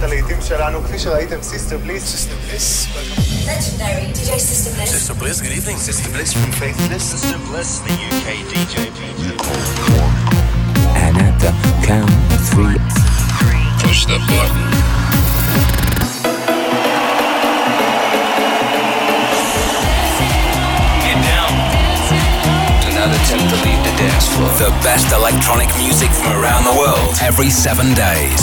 להקת הלהיטים שלנו, כפי שראיתם, סיסטר בליס. סיסטר בליס, Legendary DJ Sister Bliss. Sister Bliss, good evening. Sister Bliss from Faithless. Sister Bliss, the UK DJ. And at the count of three, Push the button. Get down. do not attempt to leave the dance floor. The best electronic music from around the world every seven days.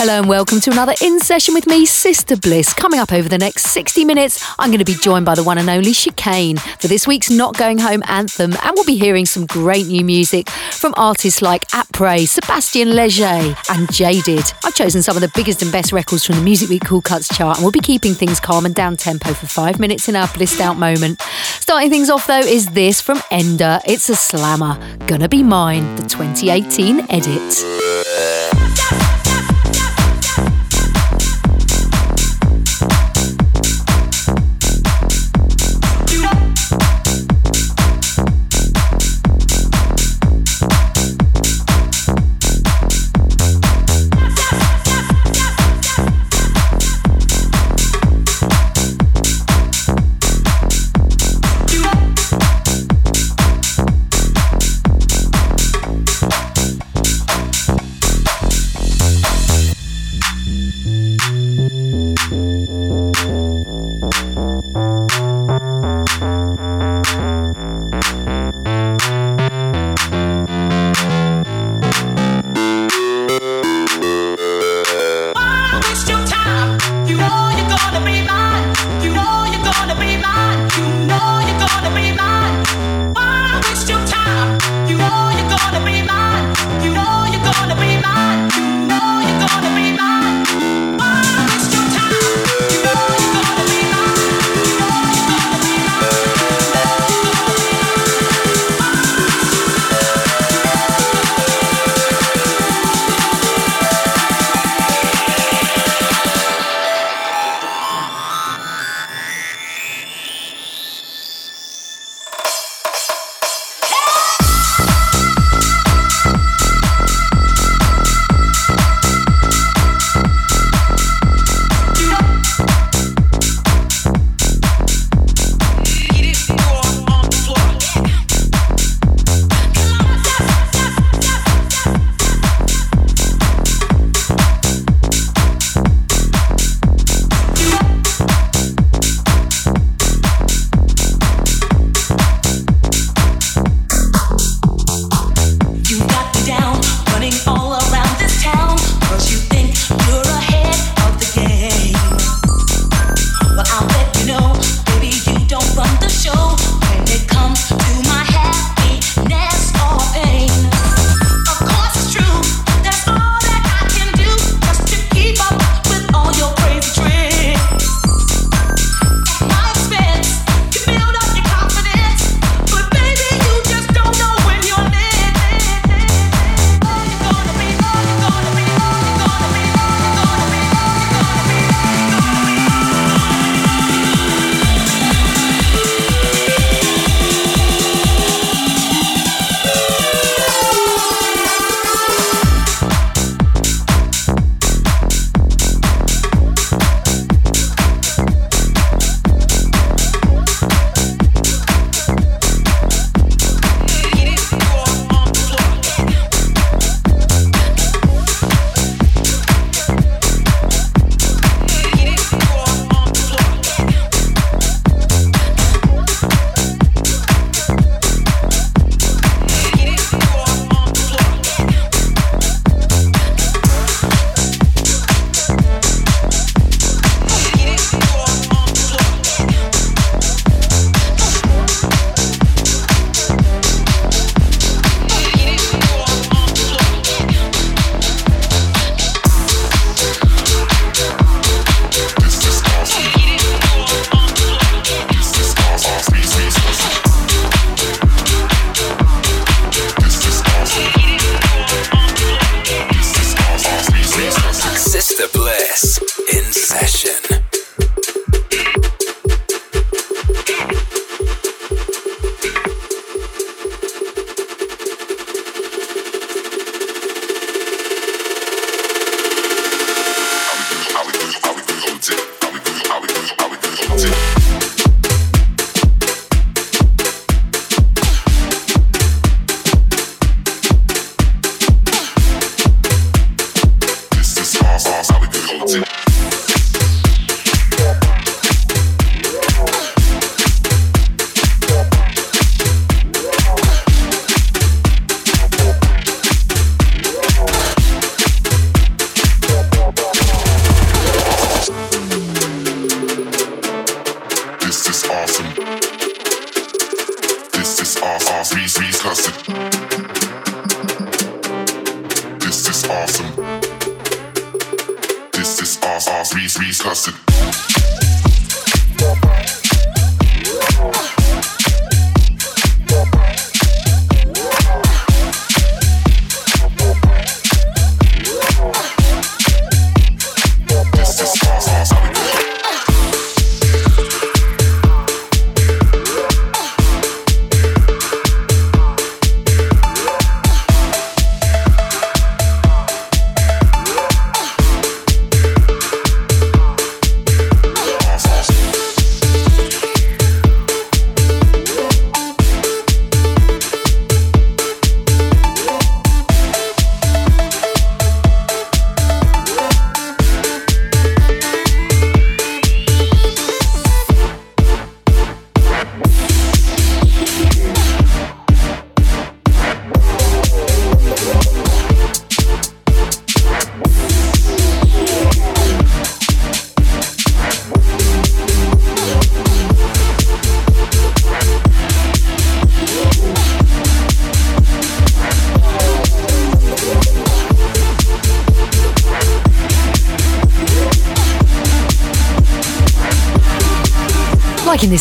Hello and welcome to another In Session with me, Sister Bliss. Coming up over the next 60 minutes, I'm going to be joined by the one and only Chicane for this week's Not Going Home anthem, and we'll be hearing some great new music from artists like Apres, Sébastien Léger, and Jaded. I've chosen some of the biggest and best records from the Music Week Cool Cuts chart, and we'll be keeping things calm and down tempo for five minutes in our blissed out moment. Starting things off though is this from Ender. It's a slammer. Gonna be mine, the 2018 edit.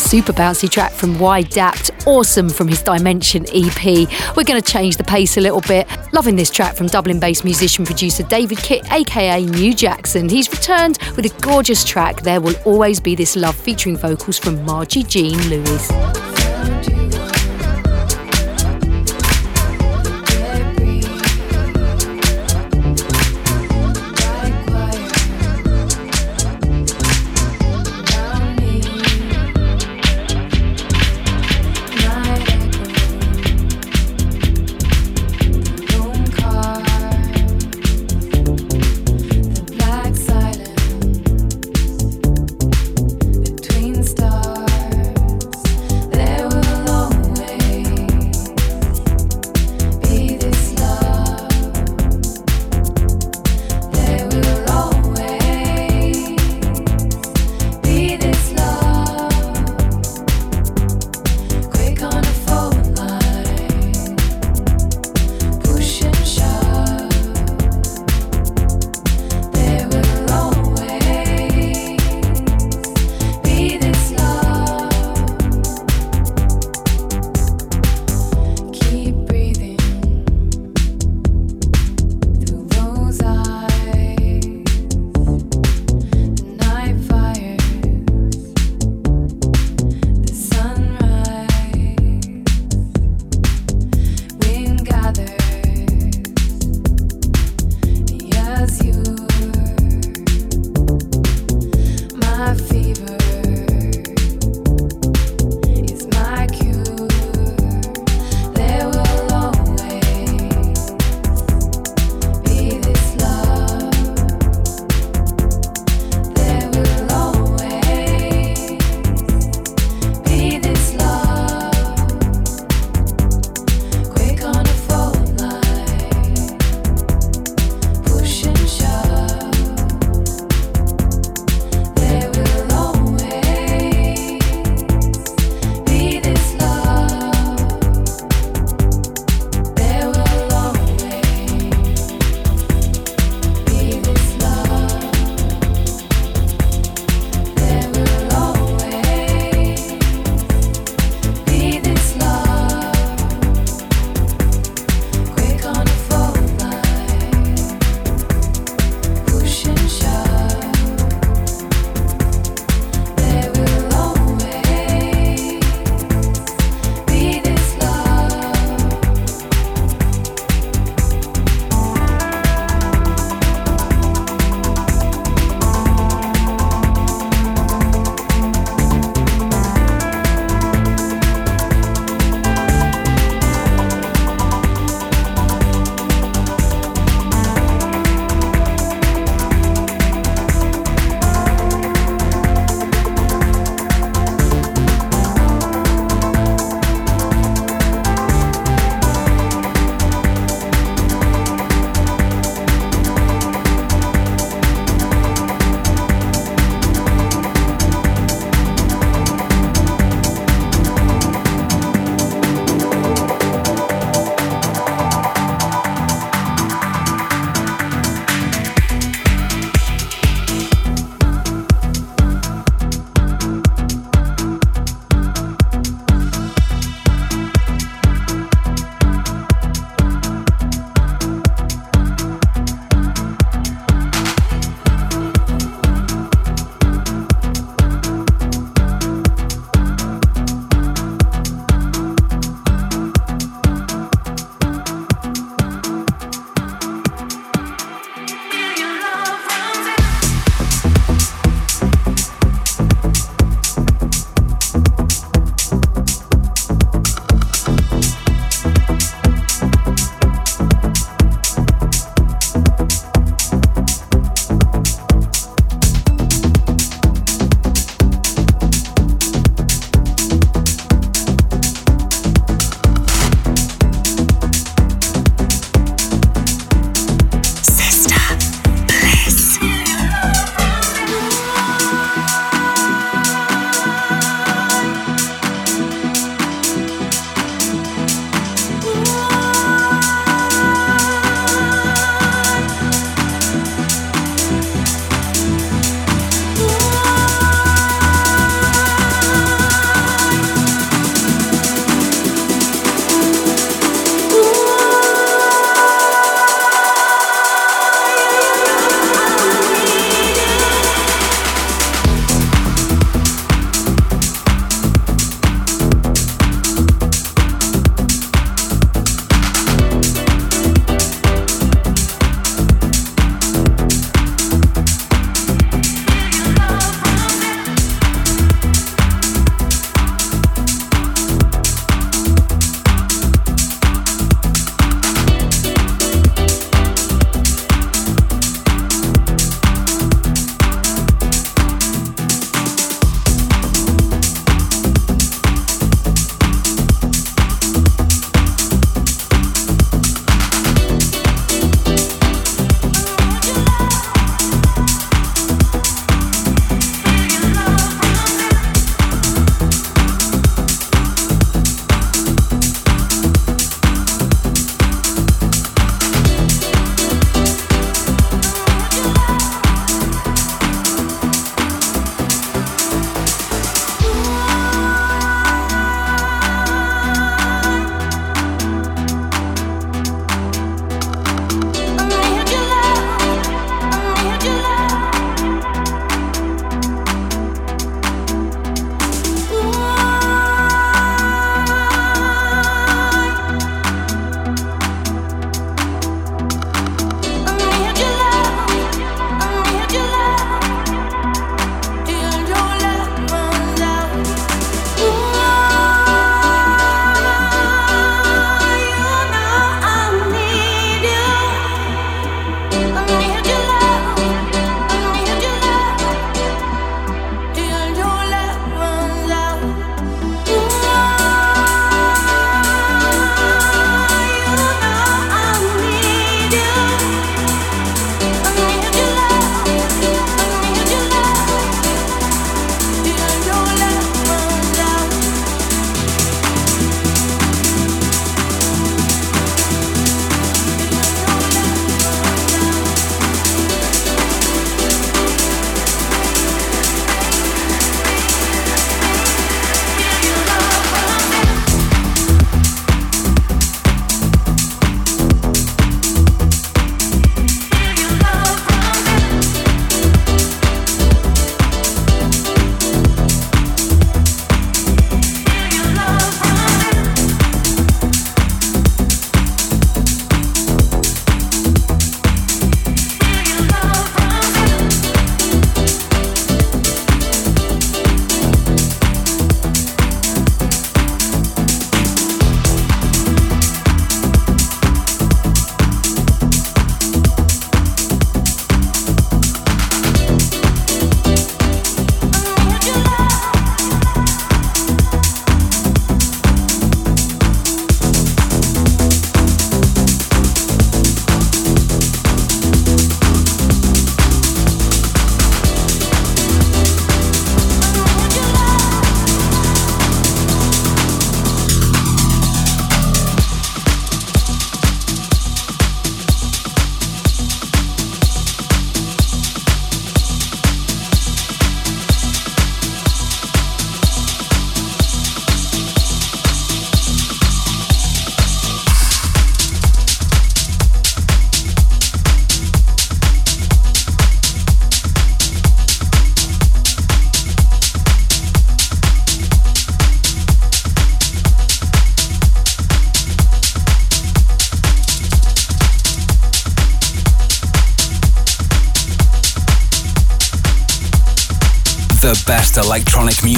Super bouncy track from Wide Dapt, awesome from his Dimension EP. We're going to change the pace a little bit. Loving this track from Dublin based musician producer David Kitt, aka New Jackson. He's returned with a gorgeous track, There Will Always Be This Love, featuring vocals from Margie Jean Lewis.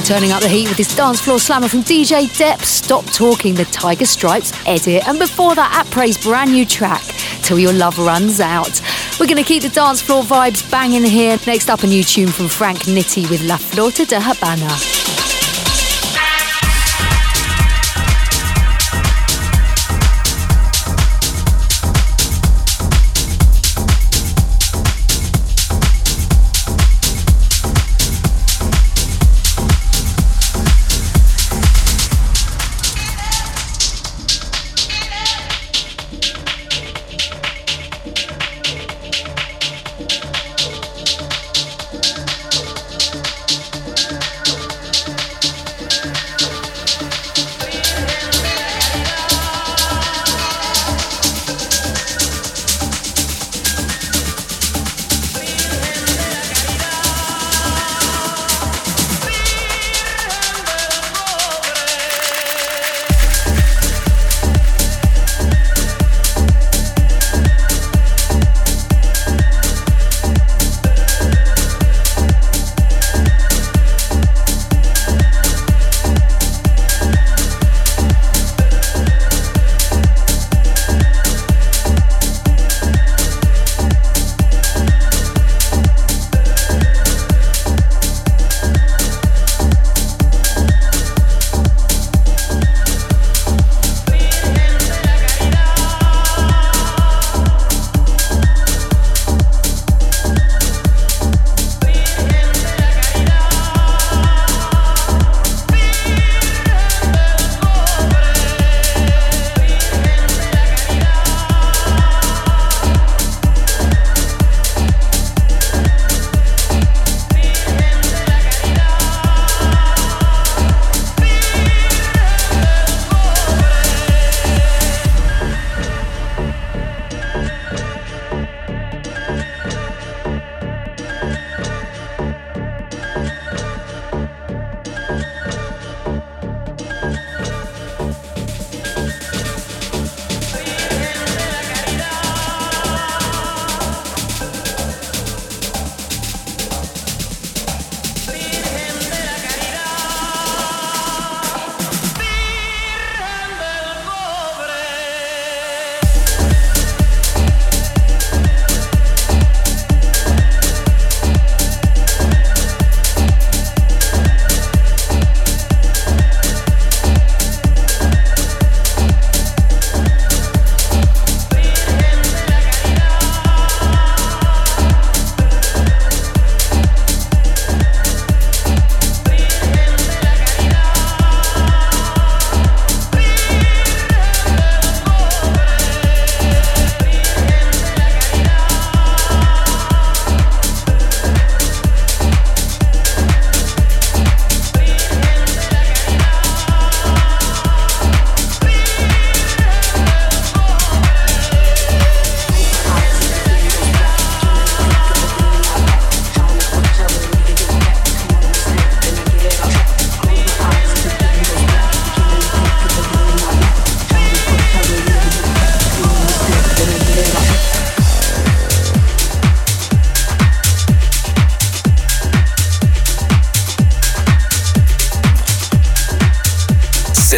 Turning up the heat with this dance floor slammer from DJ Depp, Stop Talking, the Tiger Stripes edit. And before that, Aprè's brand new track, Till Your Love Runs Out. We're going to keep the dance floor vibes banging here. Next up, a new tune from Frank Nitti with La Flauta de Habana.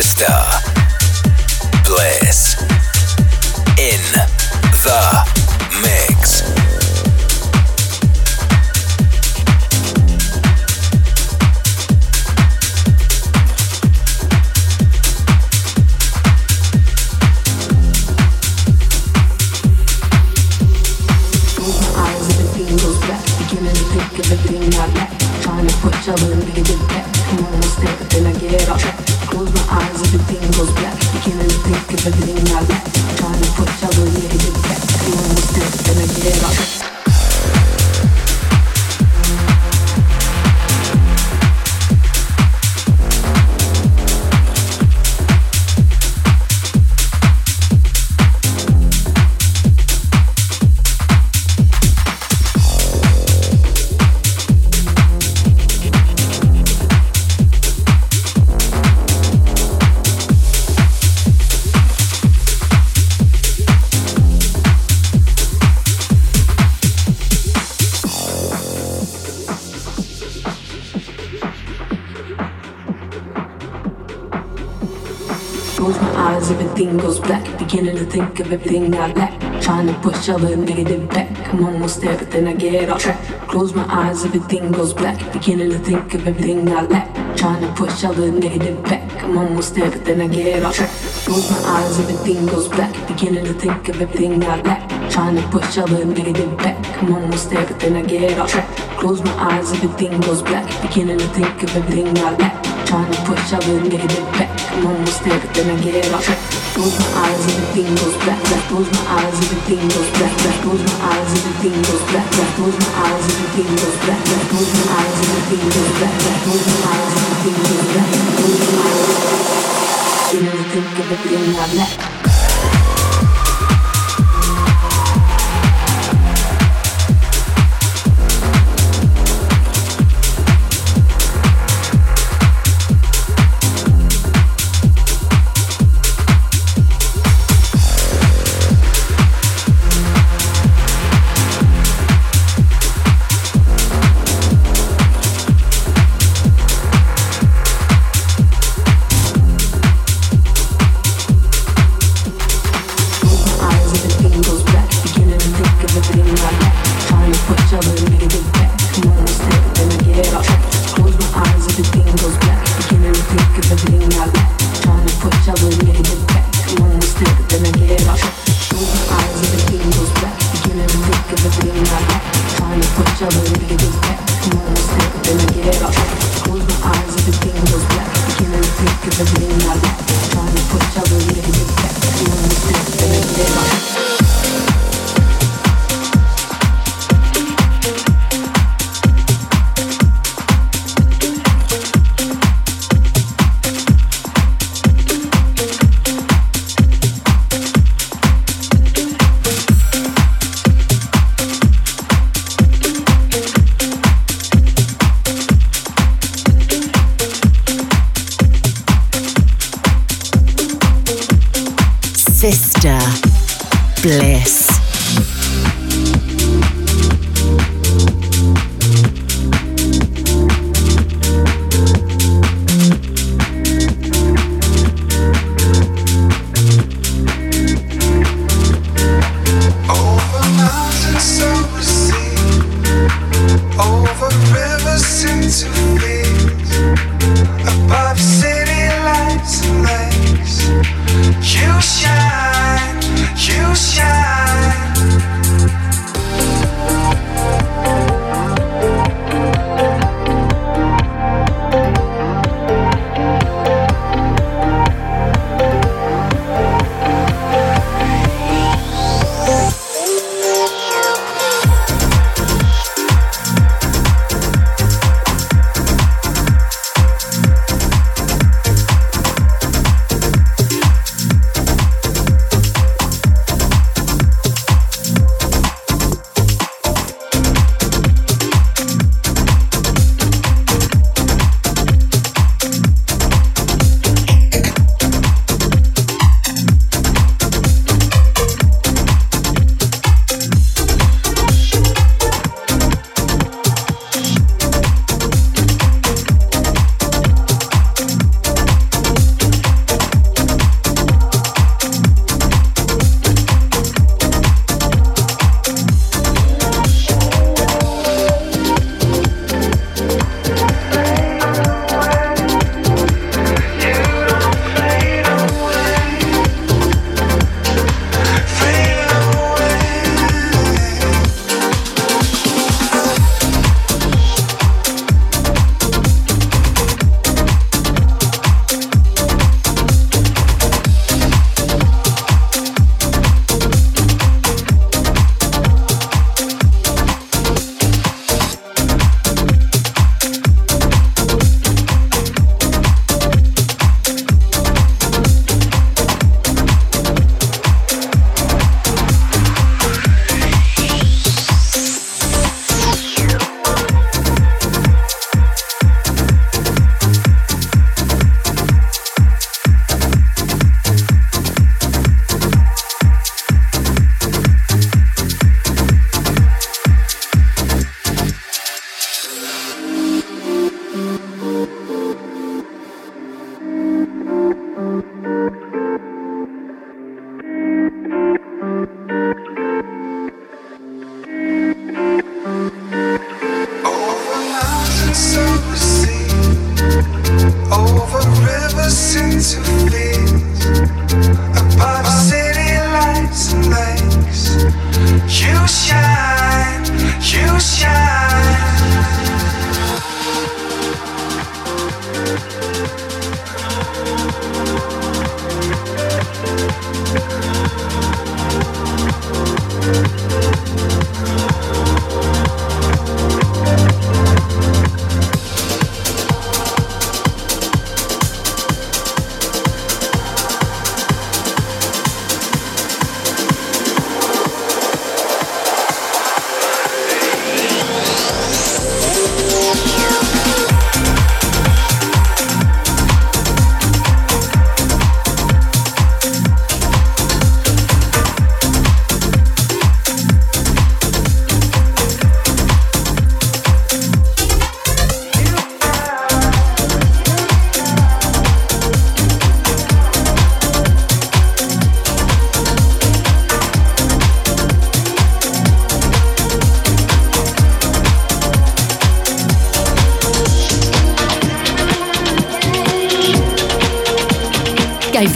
sister, Bliss, in the mix. Think of everything I lack. Trying to push all the negative back. I'm almost then I get off track. Close my eyes, everything goes black. Beginning to think of everything I lack. Trying to push all the negative back. I'm almost then I get off track. Close my eyes, everything goes black. Beginning to think of everything I lack. Trying to push all the negative back. I'm almost then I get off track. Close my eyes, everything goes black. Beginning to think of everything I lack. Trying to push all the negative back. I'm almost then I get off track. Close my eyes, everything goes black. Black. Close my eyes, everything goes black. Black. Close my eyes, everything goes black. Black. Close my eyes, everything goes black. Black. Close my eyes, everything goes black. Black. Close my eyes, everything goes black. Close my eyes. You know, think of everything I lack. You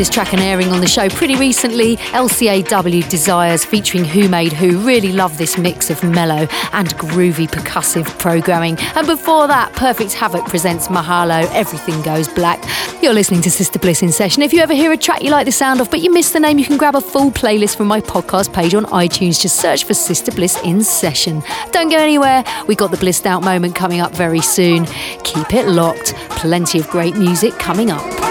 this track an airing on the show pretty recently. LCAW Desires featuring Who Made Who. Really love this mix of mellow and groovy percussive programming. And before that, Perfect Havoc presents Mahalo, Everything Goes Black. You're listening to Sister Bliss in session. If you ever hear a track you like the sound of but you miss the name, you can grab a full playlist from my podcast page on iTunes. Just search for Sister Bliss in session. Don't go anywhere. We got the blissed out moment coming up very soon. Keep it locked. Plenty of great music coming up.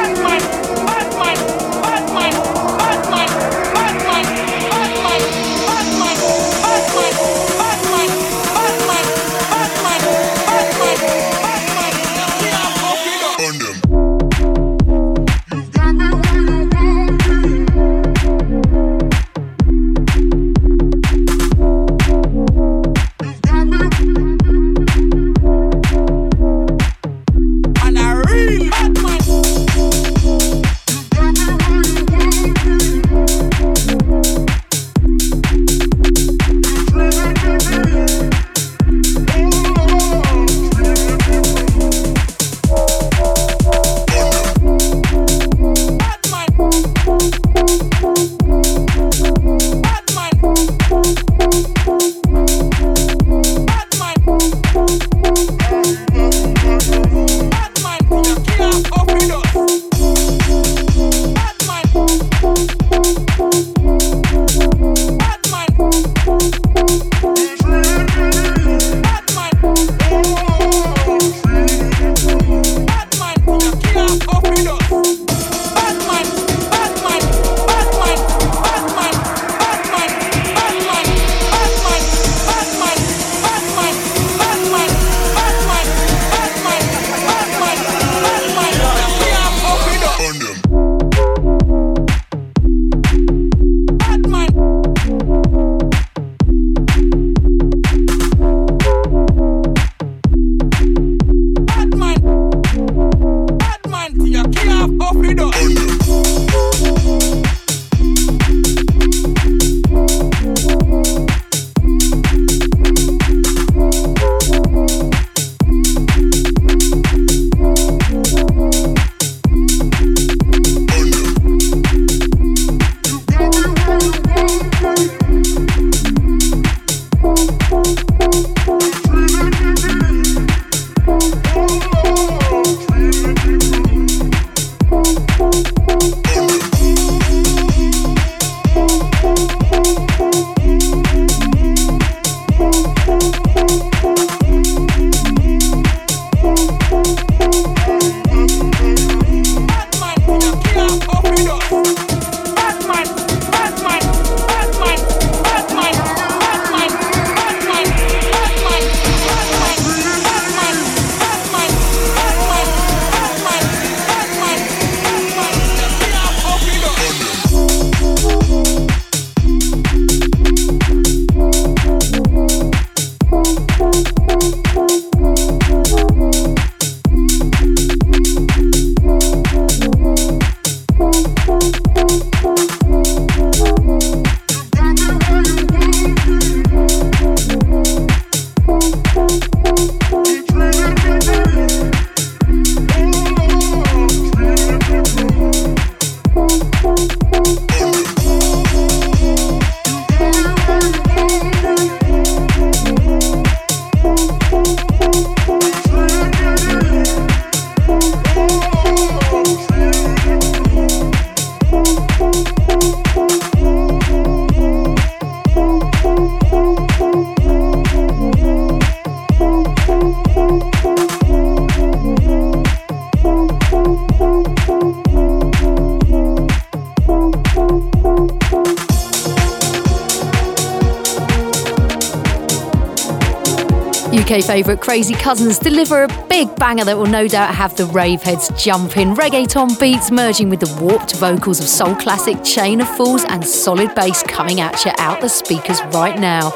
Favourite Crazy Cousins deliver a big banger that will no doubt have the rave heads jumping. Reggaeton beats merging with the warped vocals of soul classic Chain of Fools and solid bass coming at you out the speakers right now.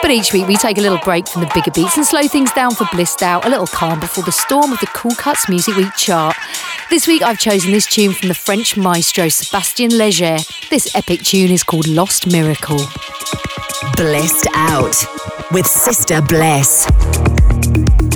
But each week we take a little break from the bigger beats and slow things down for Blissed Out, a little calm before the storm of the Cool Cuts Music Week chart. This week I've chosen this tune from the French maestro Sébastien Léger. This epic tune is called Lost Miracle. Blissed Out with Sister Bliss man.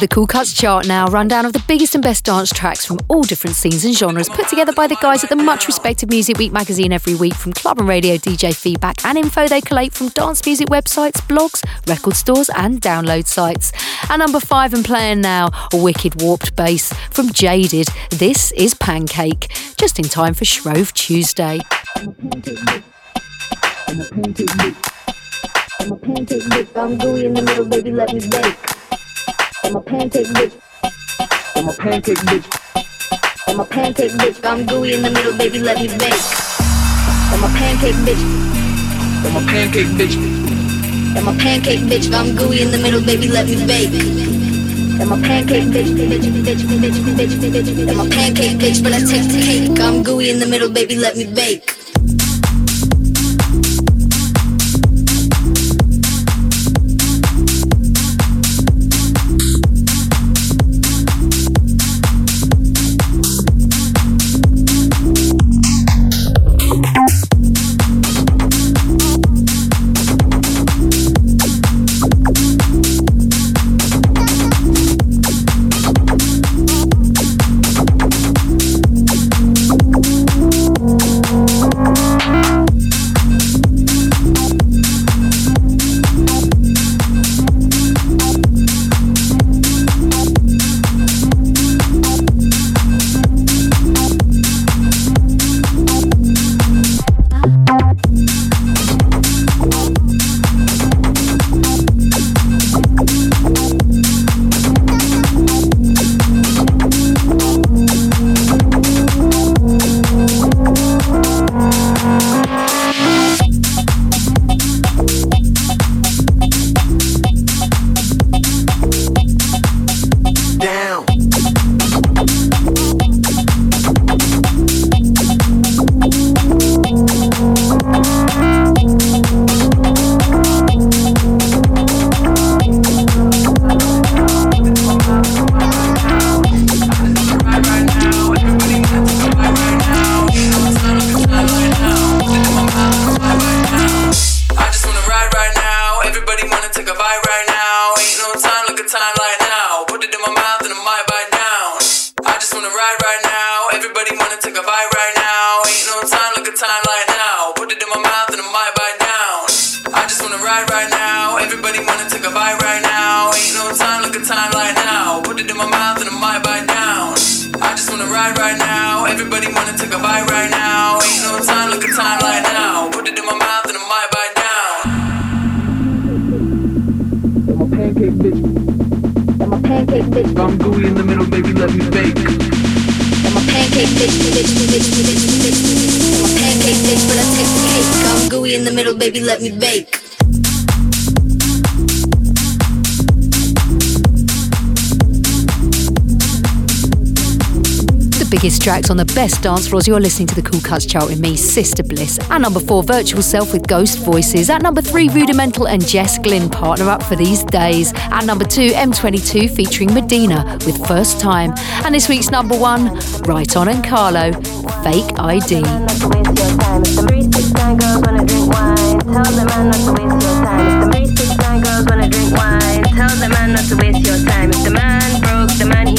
The Cool Cuts chart now. Rundown of the biggest and best dance tracks from all different scenes and genres, put together by the guys at the much respected Music Week magazine every week from club and radio DJ feedback and info they collate from dance music websites, blogs, record stores, and download sites. At number five and playing now, a wicked warped bass from Jaded. This is Pancake, just in time for Shrove Tuesday. I'm a pancake bitch, I'm a pancake bitch. I'm a pancake bitch. I'm gooey in the middle, baby, let me bake. I'm a pancake bitch. I'm a pancake bitch. I'm a pancake bitch. I'm gooey in the middle, baby, let me bake. I'm a pancake bitch. I'm a pancake bitch. Let's take the cake. I'm a bite. Right now, ain't no time like a time like now. Put it in my mouth and I might bite now. I'm a pancake bitch. I'm a pancake fish. I'm gooey in the middle, baby, let me bake. I'm a pancake bitch, bitch, bitch, bitch, bitch, bitch. I'm a pancake bitch, but I take the cake. I'm gooey in the middle, baby, let me bake. Biggest tracks on the best dance floors. You're listening to the Cool Cuts chart with me, Sister Bliss. At number four, Virtual Self with Ghost Voices. At number three, Rudimental and Jess Glynne partner up for these days. At number two, M22 featuring Medina with First Time. And this week's number one, Riton and Kah-Lo, Fake ID. Tell the man not to waste your time. If the man broke, the man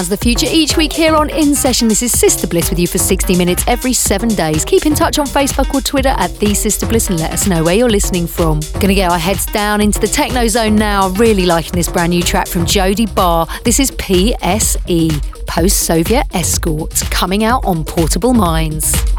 Sounds the Future each week here on In Session. This is Sister Bliss with you for 60 minutes every seven days. Keep in touch on Facebook or Twitter at The Sister Bliss and let us know where you're listening from. Gonna get our heads down into the techno zone now. Really liking this brand new track from Jody Barr. This is PSE, Post Soviet Escort, coming out on Portable Minds.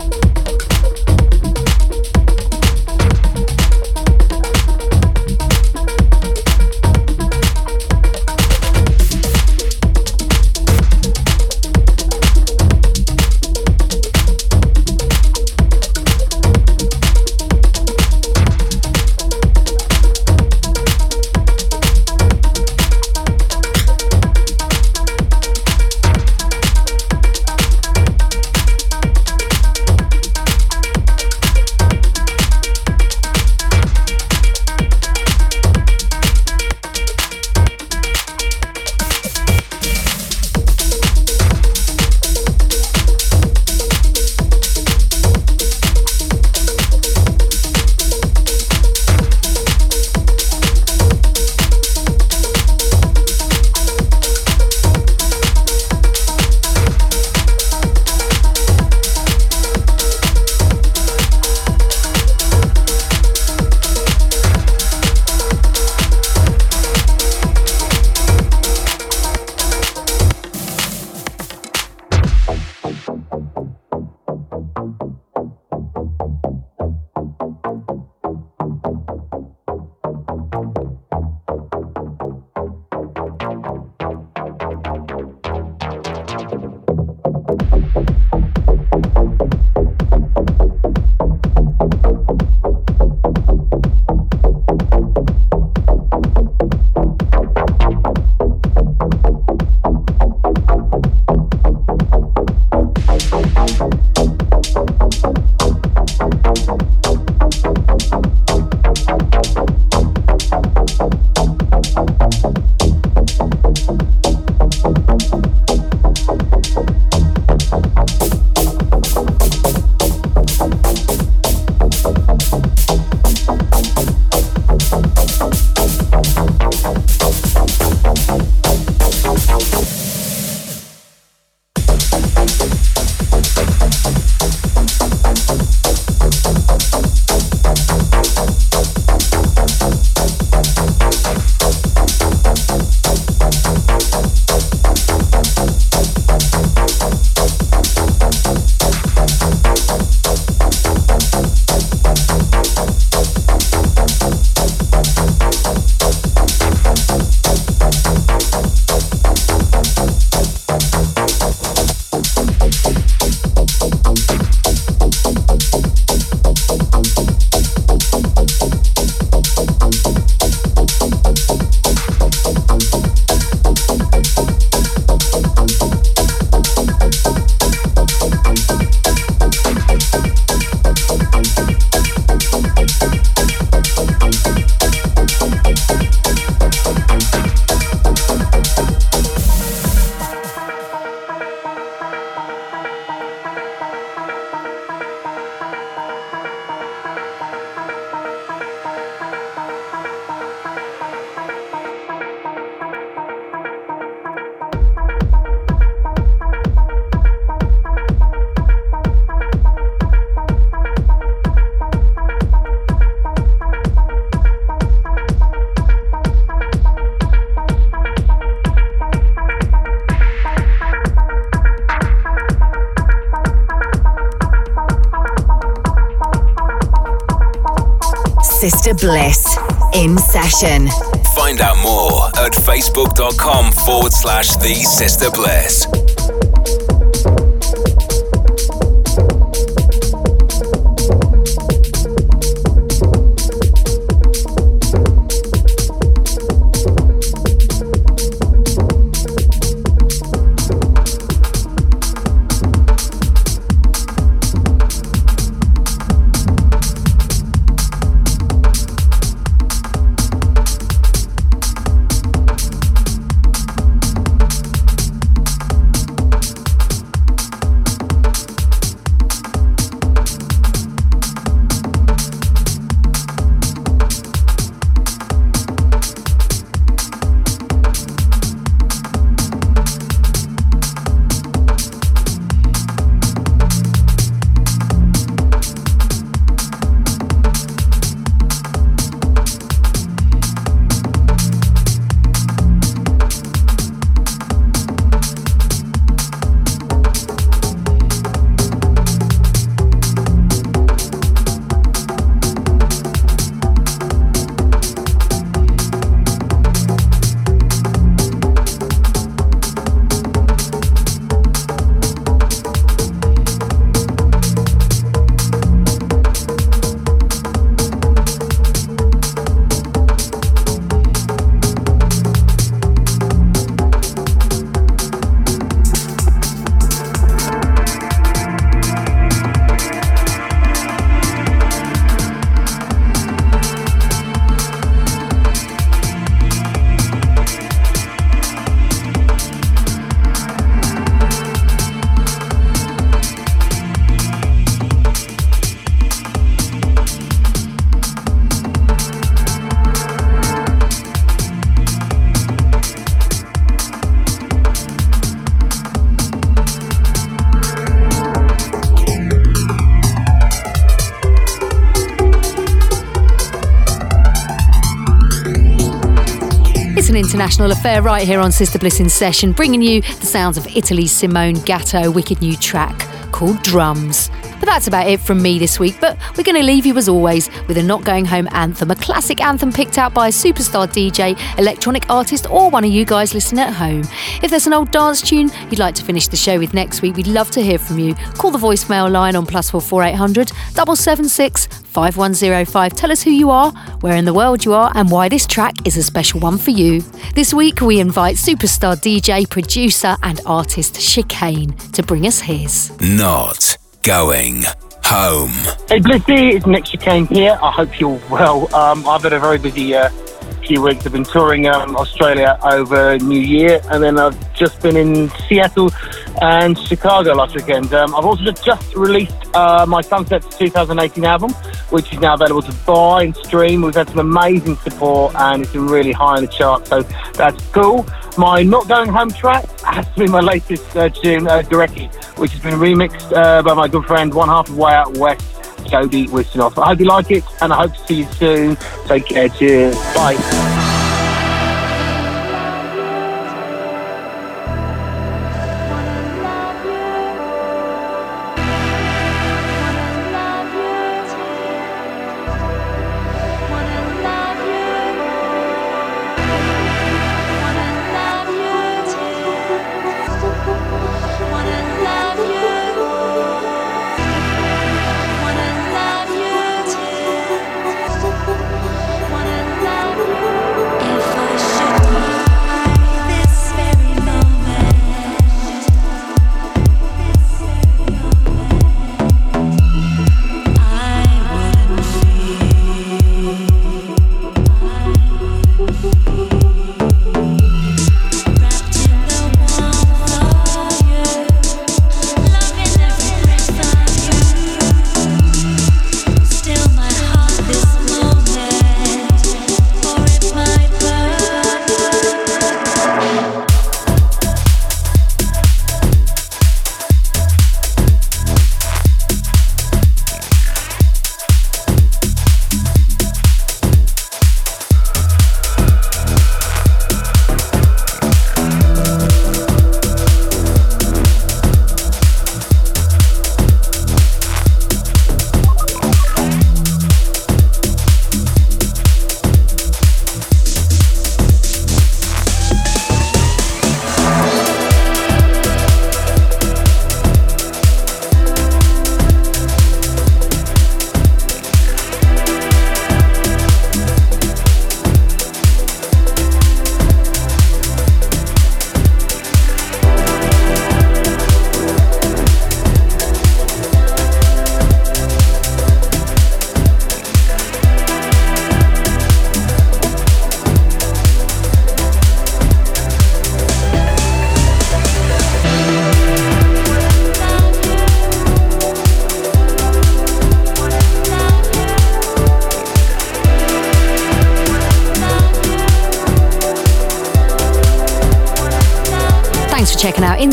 facebook.com forward slash the Sister Bliss. International affair right here on Sister Bliss in Session, bringing you the sounds of Italy's Simone Gatto wicked new track called Drums. But that's about it from me this week. But we're going to leave you, as always, with a Not Going Home anthem, a classic anthem picked out by a superstar DJ, electronic artist, or one of you guys listening at home. If there's an old dance tune you'd like to finish the show with next week, we'd love to hear from you. Call the voicemail line on plus four four eight hundred double seven six 5105. Tell us who you are, where in the world you are, and why this track is a special one for you. This week, we invite superstar DJ, producer, and artist Chicane to bring us his. Not going home. Hey Blissy, it's Nick Chicane here. I hope you're well. Um, I've had a very busy uh, few weeks. I've been touring um, Australia over New Year, and then I've just been in Seattle and Chicago last weekend. Um, I've also just released uh, my Sunsets 2018 album, which is now available to buy and stream. We've had some amazing support, and it's been really high in the charts, so that's cool. My Not Going Home track has to be my latest uh, tune, uh, which has been remixed uh, by my good friend, one half of Way Out West, Jody Wisternoff. I hope you like it, and I hope to see you soon. Take care. Cheers. Bye.